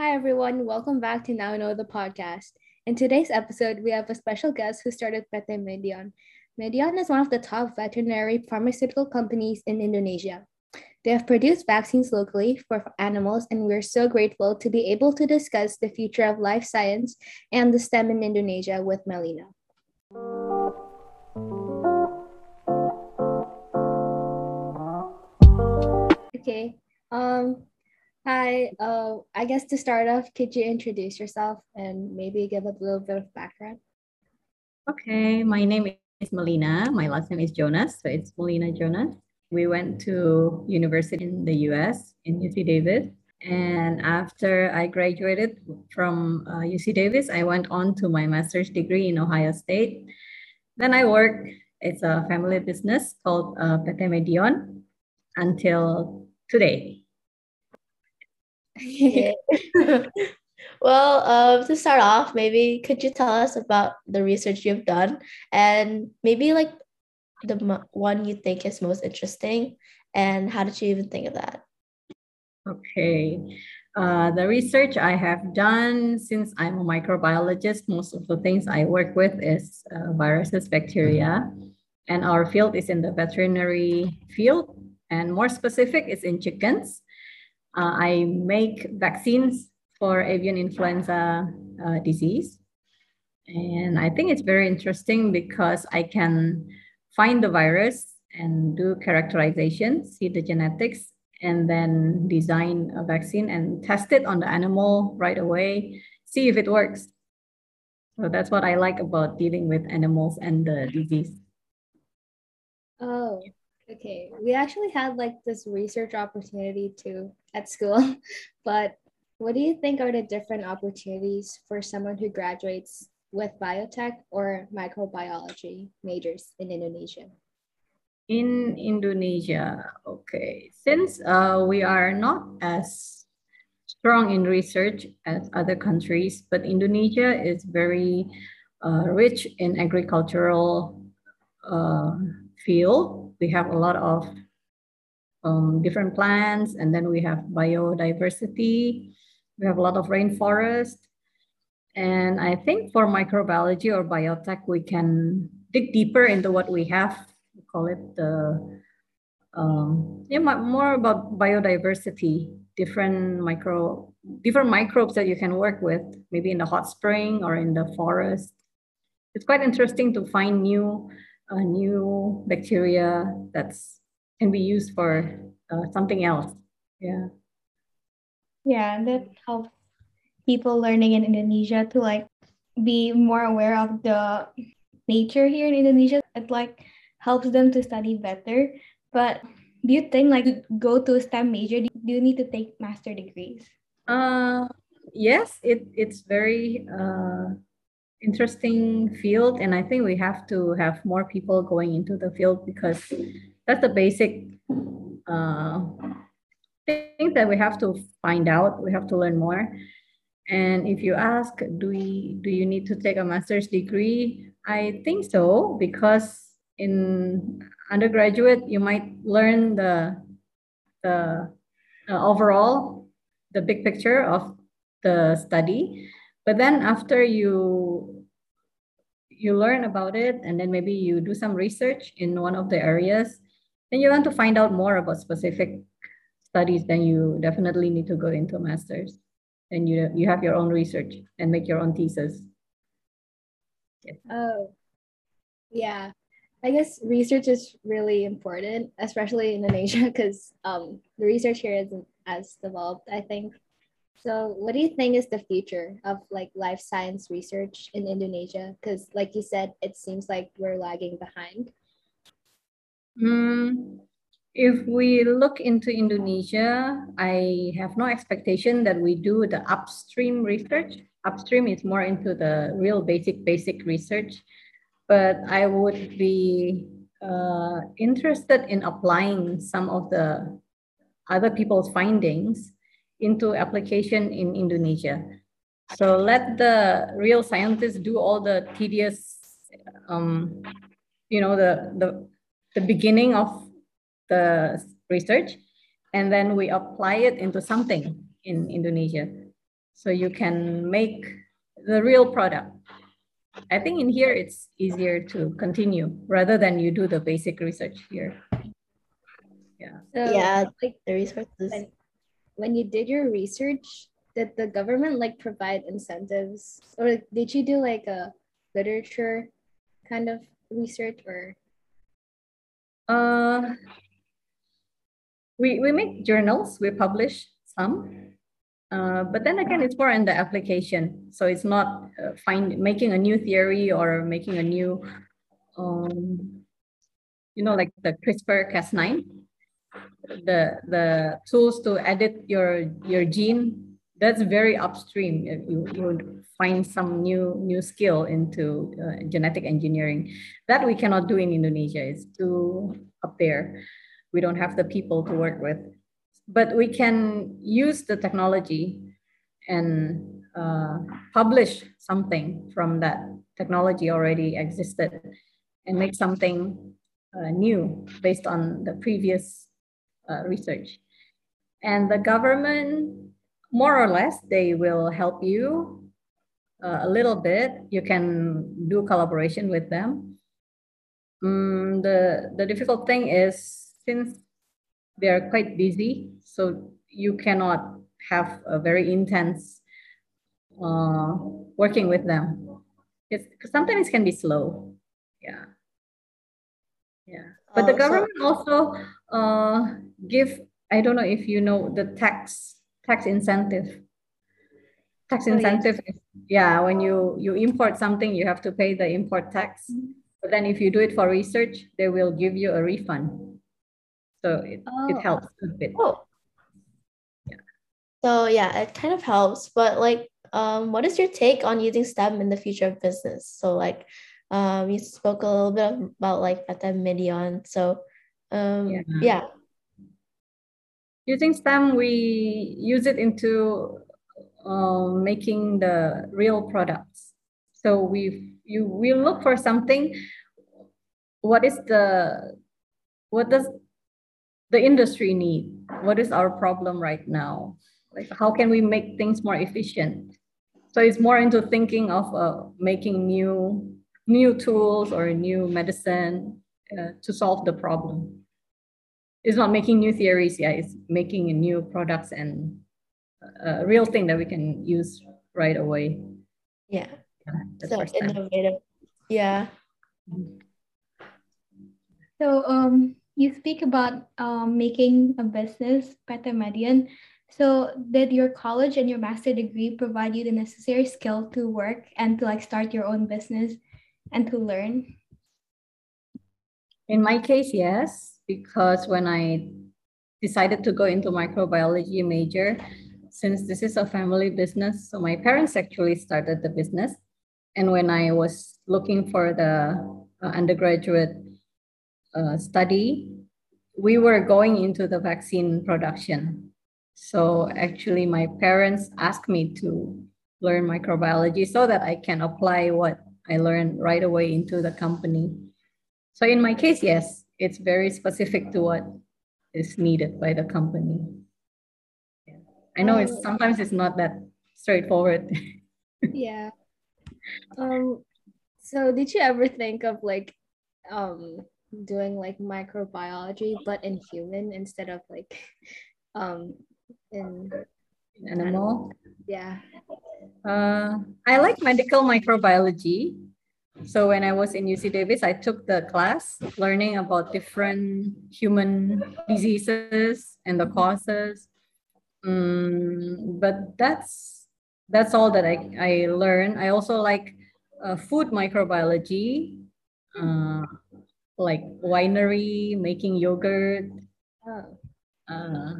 Hi, everyone. Welcome back to Now Know the podcast. In today's episode, we have a special guest who started PT Medion. Medion is one of the top veterinary pharmaceutical companies in Indonesia. They have produced vaccines locally for animals, and we're so grateful to be able to discuss the future of life science and the STEM in Indonesia with Melina. Okay. Um, hi. Uh, I guess to start off, could you introduce yourself and maybe give a little bit of background? Okay, my name is Melina. My last name is Jonas, so it's Melina Jonas. We went to university in the US in UC Davis. And after I graduated from uh, UC Davis, I went on to my master's degree in Ohio State. Then I worked, it's a family business called uh, Medion until today. well, um, to start off, maybe could you tell us about the research you've done and maybe like the one you think is most interesting and how did you even think of that? Okay. Uh, the research i have done since i'm a microbiologist most of the things i work with is uh, viruses bacteria and our field is in the veterinary field and more specific is in chickens uh, i make vaccines for avian influenza uh, disease and i think it's very interesting because i can find the virus and do characterization, see the genetics, and then design a vaccine and test it on the animal right away, see if it works. So that's what I like about dealing with animals and the disease. Oh, okay. We actually had like this research opportunity too at school, but what do you think are the different opportunities for someone who graduates with biotech or microbiology majors in Indonesia? In Indonesia, okay. Since uh, we are not as strong in research as other countries, but Indonesia is very uh, rich in agricultural uh, field. We have a lot of um, different plants, and then we have biodiversity. We have a lot of rainforest, and I think for microbiology or biotech, we can dig deeper into what we have. We call it the um, yeah, more about biodiversity, different micro, different microbes that you can work with, maybe in the hot spring or in the forest. It's quite interesting to find new, uh, new bacteria that's can be used for uh, something else. Yeah. Yeah, that helps people learning in Indonesia to like be more aware of the nature here in Indonesia. It like helps them to study better. But do you think like go to a STEM major, do you need to take master degrees? Uh, yes, it, it's very uh, interesting field. And I think we have to have more people going into the field because that's the basic uh, things that we have to find out. We have to learn more. And if you ask, do we do you need to take a master's degree? I think so because in undergraduate you might learn the the uh, overall the big picture of the study, but then after you you learn about it and then maybe you do some research in one of the areas, then you want to find out more about specific studies. Then you definitely need to go into a master's and you you have your own research and make your own thesis. Yeah. Oh, yeah. I guess research is really important, especially in Indonesia, because um, the research here isn't as developed, I think. So, what do you think is the future of like life science research in Indonesia? Because, like you said, it seems like we're lagging behind. Mm, if we look into Indonesia, I have no expectation that we do the upstream research. Upstream is more into the real basic, basic research. But I would be uh, interested in applying some of the other people's findings into application in Indonesia. So let the real scientists do all the tedious, um, you know, the, the, the beginning of the research and then we apply it into something in Indonesia. so you can make the real product. I think in here it's easier to continue rather than you do the basic research here. Yeah. So, yeah, like the resources. when, when you did your research, did the government like provide incentives, or did you do like a literature kind of research, or Uh, we, we make journals, we publish some. Uh, but then again, it's more in the application. So it's not uh, find making a new theory or making a new, um, you know, like the CRISPR Cas9, the the tools to edit your your gene. That's very upstream. You, you would find some new new skill into uh, genetic engineering that we cannot do in Indonesia. It's too up there. We don't have the people to work with but we can use the technology and uh, publish something from that technology already existed and make something uh, new based on the previous uh, research. And the government, more or less, they will help you uh, a little bit. You can do collaboration with them. Mm, the, the difficult thing is since they are quite busy, so you cannot have a very intense uh, working with them. It's sometimes it can be slow. Yeah. Yeah. But the Oh, so- government also uh, give, I don't know if you know the tax tax incentive. Tax Oh, yes. incentive, yeah, when you you import something, you have to pay the import tax. But then if you do it for research, they will give you a refund. So it, it Oh. helps a bit. Oh. Yeah. So yeah, it kind of helps. But like, um, what is your take on using STEM in the future of business? So like, um, you spoke a little bit about like at the Medion. So, um, Yeah. yeah. Using STEM, we use it into um, making the real products. So we you we look for something. What is the what does the industry need? What is our problem right now? Like how can we make things more efficient? So it's more into thinking of uh, making new new tools or new medicine uh, to solve the problem it's not making new theories yeah it's making new products and a real thing that we can use right away Yeah. Yeah, So innovative. Yeah. So um, you speak about um, making a business, PT Medion. So did your college and your master degree provide you the necessary skill to work and to like start your own business and to learn? in my case yes because when i decided to go into microbiology major since this is a family business so my parents actually started the business. And when i was looking for the uh, undergraduate uh, study we were going into the vaccine production. So actually my parents asked me to learn microbiology so that i can apply what i learned right away into the company. So in my case, yes, it's very specific to what is needed by the company. Yeah. I know it's Oh. sometimes it's not that straightforward. yeah. Um, so did you ever think of like um doing like microbiology but in human instead of like um in Animal. yeah. Uh, I like medical microbiology. So when I was in UC Davis, I took the class learning about different human diseases and the causes. Mm, but that's that's all that I, I learned. I also like uh, food microbiology, uh, like winery, making yogurt, uh,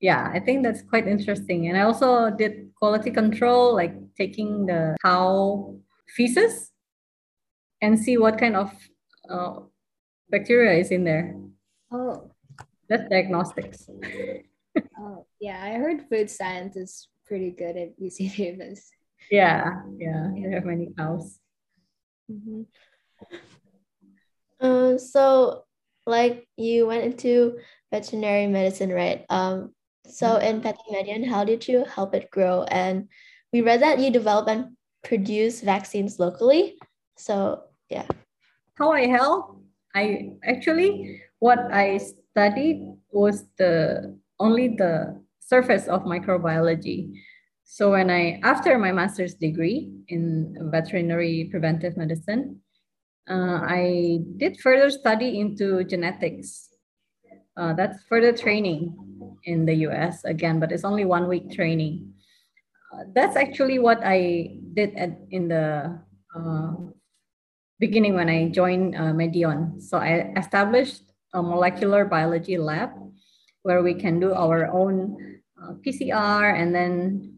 yeah, I think that's quite interesting. And I also did quality control, like taking the cow feces and see what kind of uh, bacteria is in there. Oh. That's diagnostics. Oh, yeah. I heard food science is pretty good at UC Davis. Yeah, yeah, they have many cows. Mhm. Um, so like you went into veterinary medicine, right? Um, So in PT Medion, how did you help it grow? And we read that you develop and produce vaccines locally. So yeah. How I help? I actually what I studied was the only the surface of microbiology. So when I after my master's degree in veterinary preventive medicine, uh, I did further study into genetics. Uh, that's further training in the US again, but it's only one week training. Uh, that's actually what I did at, in the uh, beginning when I joined uh, Medion. So I established a molecular biology lab where we can do our own uh, PCR and then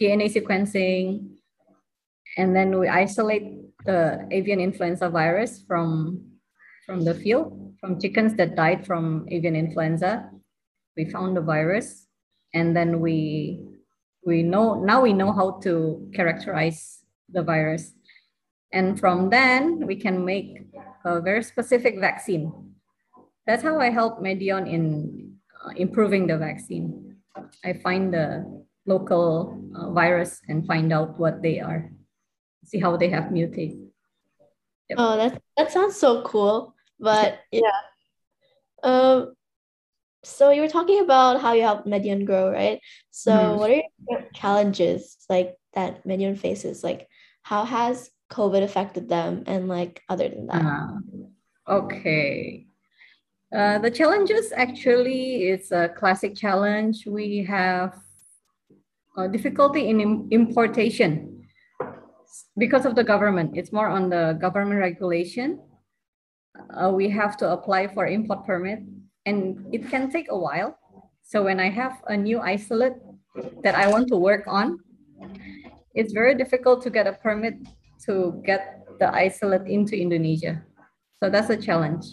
DNA sequencing. And then we isolate the avian influenza virus from, from the field, from chickens that died from avian influenza. We found the virus and then we, we know, now we know how to characterize the virus. And from then we can make a very specific vaccine. That's how I help Medion in uh, improving the vaccine. I find the local uh, virus and find out what they are see how they have mutated. Yep. Oh, that that sounds so cool. But yeah. Um so you were talking about how you help Medion grow, right? So mm-hmm. what are your challenges like that Medion faces? Like how has COVID affected them and like other than that? Uh, okay. Uh, the challenges actually is a classic challenge. We have uh, difficulty in importation because of the government. It's more on the government regulation. Uh, we have to apply for import permit and it can take a while. So when I have a new isolate that I want to work on, it's very difficult to get a permit to get the isolate into Indonesia. So that's a challenge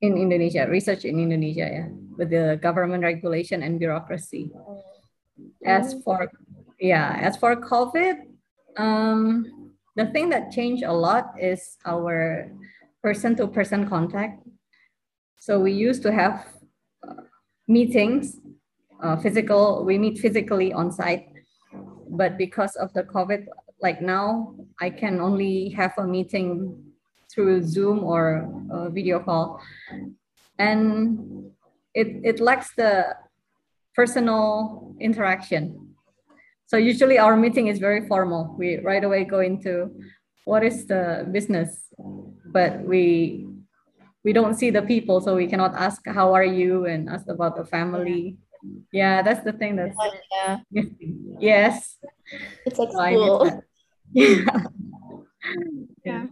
in Indonesia, research in Indonesia, yeah, with the government regulation and bureaucracy. As for yeah, as for COVID, um, the thing that changed a lot is our person-to-person contact. So we used to have uh, meetings, uh, physical. We meet physically on site, but because of the COVID, like now, I can only have a meeting through Zoom or a video call, and it it lacks the personal interaction so usually our meeting is very formal. We right away go into what is the business, but we we don't see the people, so we cannot ask how are you and ask about the family. Yeah, that's the thing that's yeah. yes. It's like so school. Yeah. yeah.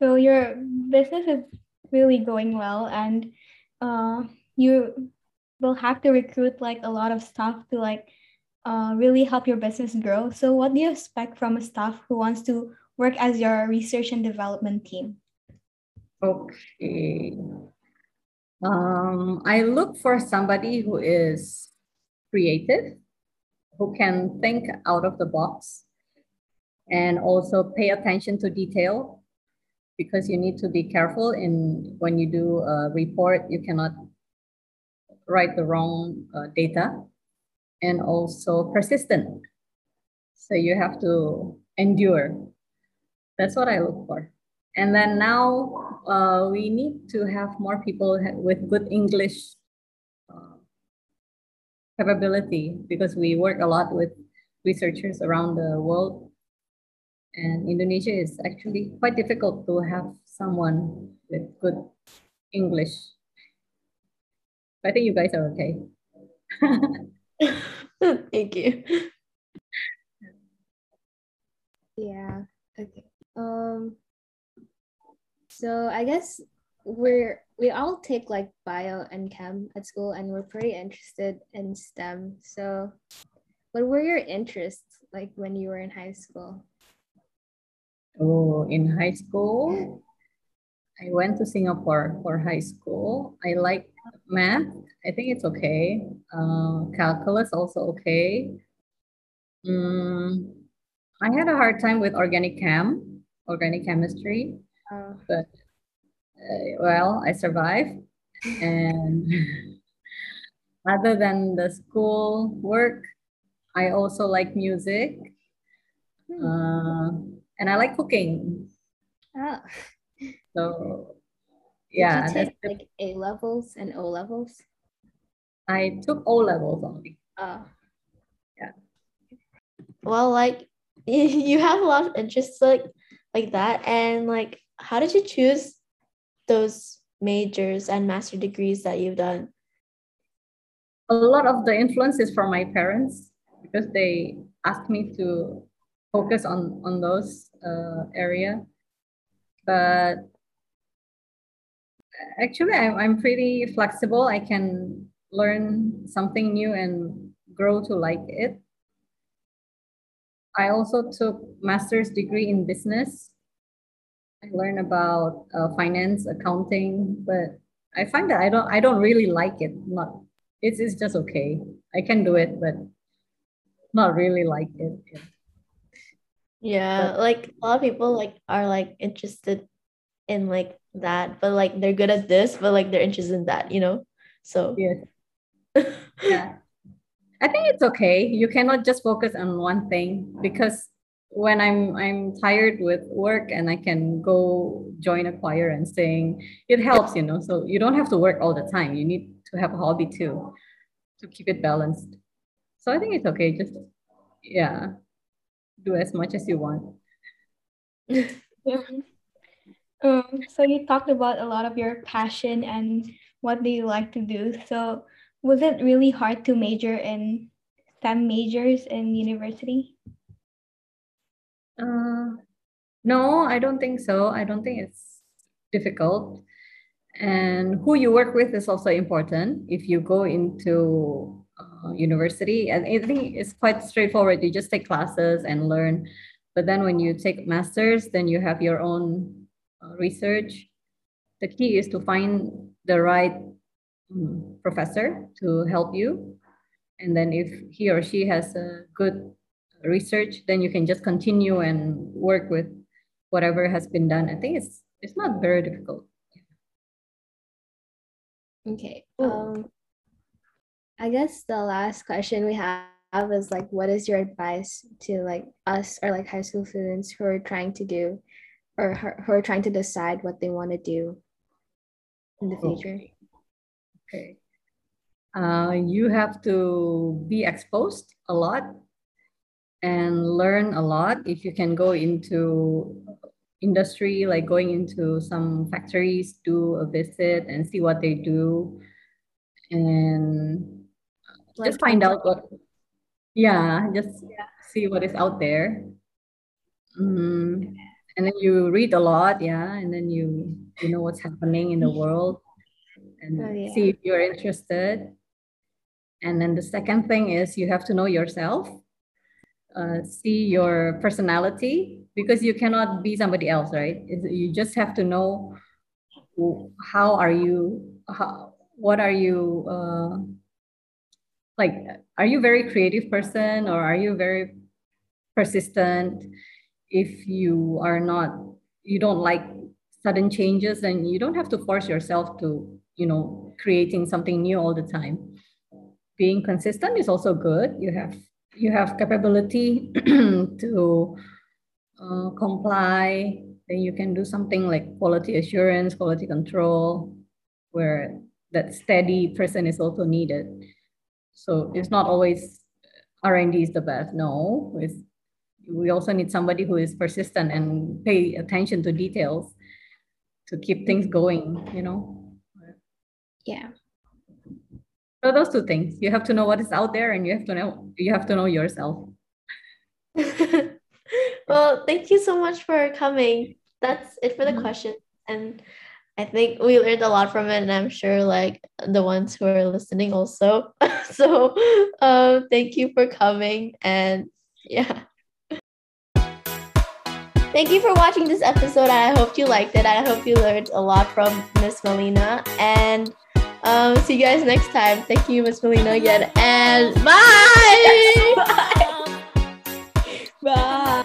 So your business is really going well and uh you will have to recruit like a lot of staff to like uh, really help your business grow. So, what do you expect from a staff who wants to work as your research and development team? Okay. Um, I look for somebody who is creative, who can think out of the box, and also pay attention to detail because you need to be careful in when you do a report, you cannot write the wrong uh, data and also persistent. So you have to endure. That's what I look for. And then now uh, we need to have more people with good English uh, capability because we work a lot with researchers around the world. And Indonesia is actually quite difficult to have someone with good English. I think you guys are okay. Thank you. Yeah. Okay. Um so I guess we're we all take like bio and chem at school and we're pretty interested in STEM. So what were your interests like when you were in high school? Oh, in high school, I went to Singapore for high school. I like math. I think it's okay. Uh, calculus also okay. Mm, I had a hard time with organic chem, organic chemistry, oh. but uh, well, I survived. And other than the school work, I also like music. Hmm. Uh, and I like cooking. Oh. So yeah. Did you take like A levels and O levels? I took O levels only. Oh. Yeah. Well, like you have a lot of interests like like that. And like how did you choose those majors and master degrees that you've done? A lot of the influence is from my parents because they asked me to focus on on those uh, area. But actually, I'm I'm pretty flexible. I can learn something new and grow to like it. I also took master's degree in business. I learned about uh, finance, accounting, but I find that I don't I don't really like it. Not it's it's just okay. I can do it, but not really like it. Yeah, like a lot of people like are like interested in like that, but like they're good at this, but like they're interested in that, you know. So yes. yeah. I think it's okay. You cannot just focus on one thing because when I'm I'm tired with work and I can go join a choir and sing, it helps, you know. So you don't have to work all the time. You need to have a hobby too to keep it balanced. So I think it's okay. Just yeah, do as much as you want. yeah. Um, so you talked about a lot of your passion and what do you like to do. So was it really hard to major in STEM majors in university? Uh, no, I don't think so. I don't think it's difficult. And who you work with is also important. If you go into uh, university, and I think it's quite straightforward. You just take classes and learn. But then when you take masters, then you have your own uh, research. The key is to find the right um, professor to help you. And then if he or she has a good research, then you can just continue and work with whatever has been done. I think it's it's not very difficult. Okay. Um, I guess the last question we have is like, what is your advice to like us or like high school students who are trying to do, or who are trying to decide what they want to do in the future? Okay. Uh, you have to be exposed a lot and learn a lot if you can go into industry like going into some factories do a visit and see what they do and just find out what yeah just yeah. see what is out there mm. and then you read a lot yeah and then you you know what's happening in the world and oh, yeah. see if you're interested and then the second thing is you have to know yourself uh, see your personality because you cannot be somebody else right you just have to know how are you how, what are you uh, like are you a very creative person or are you very persistent? If you are not you don't like sudden changes then you don't have to force yourself to you know creating something new all the time. Being consistent is also good. You have you have capability to uh, comply, then you can do something like quality assurance, quality control, where that steady person is also needed. So it's not always R&D is the best. No, it's, we also need somebody who is persistent and pay attention to details to keep things going, you know? Yeah. So those two things. You have to know what is out there and you have to know you have to know yourself. well, thank you so much for coming. That's it for the mm-hmm. question. And I think we learned a lot from it, and I'm sure like the ones who are listening also. so um, thank you for coming and yeah. Thank you for watching this episode. I hope you liked it. I hope you learned a lot from Miss Melina. And um, see you guys next time. Thank you, Miss Melina, again. And bye. bye. bye.